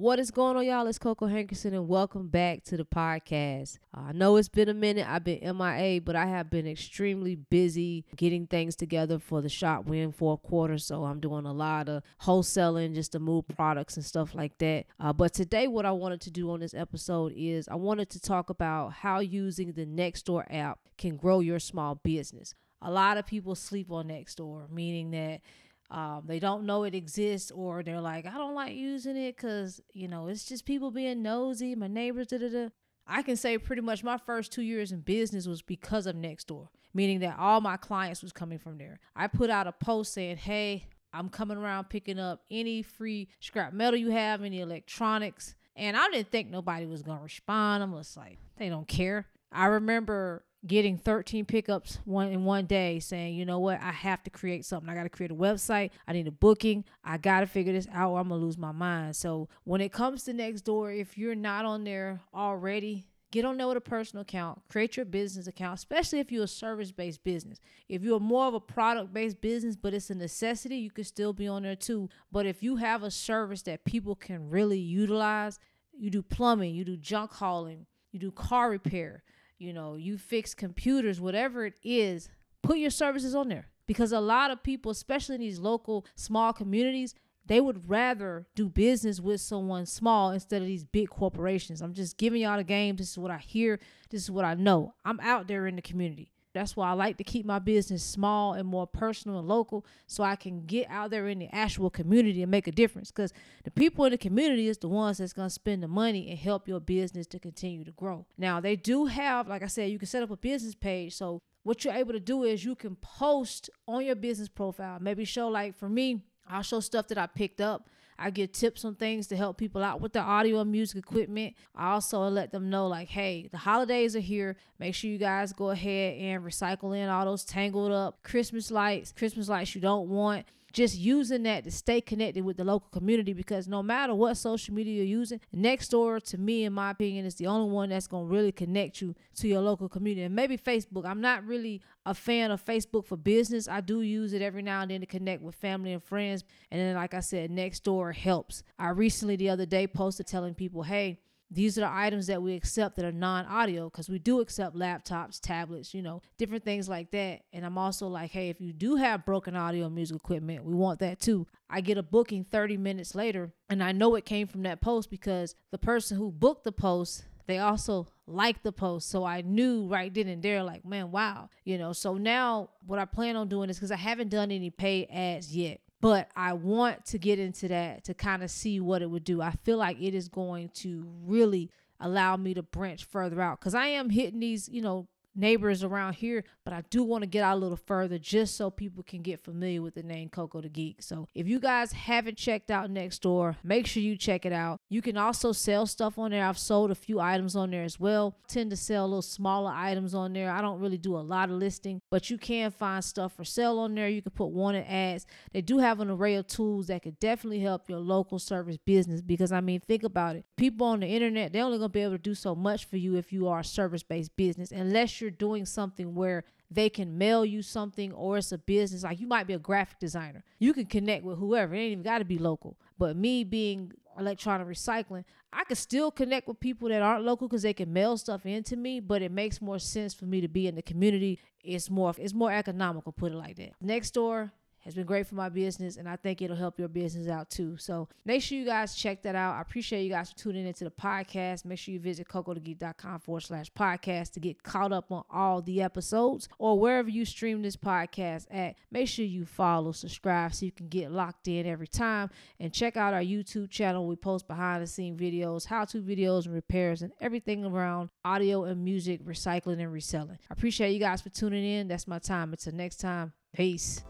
What is going on, y'all? It's Coco Hankerson, and welcome back to the podcast. Uh, I know it's been a minute. I've been MIA, but I have been extremely busy getting things together for the shop. We're in fourth quarter, so I'm doing a lot of wholesaling just to move products and stuff like that. Uh, but today, what I wanted to do on this episode is I wanted to talk about how using the Nextdoor app can grow your small business. A lot of people sleep on Nextdoor, meaning that um, they don't know it exists or they're like i don't like using it because you know it's just people being nosy my neighbors da da da. I can say pretty much my first two years in business was because of nextdoor meaning that all my clients was coming from there. I put out a post saying hey i'm coming around picking up any free scrap metal you have any electronics and i didn't think nobody was to respond. I'm just like they don't care. I remember getting 13 pickups one in one day saying you know what i have to create something i got to create a website i need a booking i got to figure this out or i'm gonna lose my mind so when it comes to nextdoor if you're not on there already Get on there with a personal account. Create your business account, especially if you're a service based business. If you're more of a product based business, but it's a necessity, you can still be on there too. But if you have a service that people can really utilize, you do plumbing, you do junk hauling, you do car repair, you know, you fix computers, whatever it is, put your services on there. Because a lot of people, especially in these local small communities, they would rather do business with someone small instead of these big corporations. I'm just giving y'all the game. This is what I hear. This is what I know. I'm out there in the community. That's why I like to keep my business small and more personal and local so I can get out there in the actual community and make a difference. Because the people in the community is the ones that's going to spend the money and help your business to continue to grow. Now, they do have, like I said, you can set up a business page. So, what you're able to do is you can post on your business profile, maybe show, like for me, I'll show stuff that I picked up I give tips on things to help people out with the audio and music equipment. I also let them know, like, hey, the holidays are here. Make sure you guys go ahead and recycle in all those tangled up Christmas lights, Christmas lights you don't want just using that to stay connected with the local community because no matter what social media you're using, Nextdoor, to me, in my opinion, is the only one that's going to really connect you to your local community. And maybe Facebook. I'm not really a fan of Facebook for business. I do use it every now and then to connect with family and friends. And then, like I said, Nextdoor helps. I recently, the other day, posted telling people, hey, these are the items that we accept that are non-audio because we do accept laptops tablets you know different things like that. And i'm also like hey if you do have broken audio music equipment we want that too. I get a booking 30 minutes later and i know it came from that post because the person who booked the post they also liked the post. So i knew right then and there like man wow you know. So now what i plan on doing is because i haven't done any paid ads yet but I want to get into that to kind of see what it would do. I feel like it is going to really allow me to branch further out because I am hitting these, you know, neighbors around here, but I do want to get out a little further just so people can get familiar with the name Coco the Geek. So if you guys haven't checked out Nextdoor, make sure you check it out. You can also sell stuff on there. I've sold a few items on there as well. I tend to sell little smaller items on there. I don't really do a lot of listing, but you can find stuff for sale on there. You can put wanted ads. They do have an array of tools that could definitely help your local service business because I mean, think about it. People on the internet, they're only to be able to do so much for you if you are a service-based business unless you're doing something where they can mail you something or it's a business like you might be a graphic designer. You can connect with whoever. It ain't even got to be local. But me being electronic recycling i can still connect with people that aren't local because they can mail stuff into me but it makes more sense for me to be in the community. It's more it's more economical put it like that. Nextdoor has been great for my business and I think it'll help your business out too. So make sure you guys check that out. I appreciate you guys for tuning into the podcast. Make sure you visit cocothegeek.com forward slash podcast to get caught up on all the episodes or wherever you stream this podcast at. Make sure you follow, subscribe so you can get locked in every time and check out our YouTube channel. We post behind the scene videos, how to videos and repairs and everything around audio and music, recycling and reselling. I appreciate you guys for tuning in. That's my time. Until next time, peace.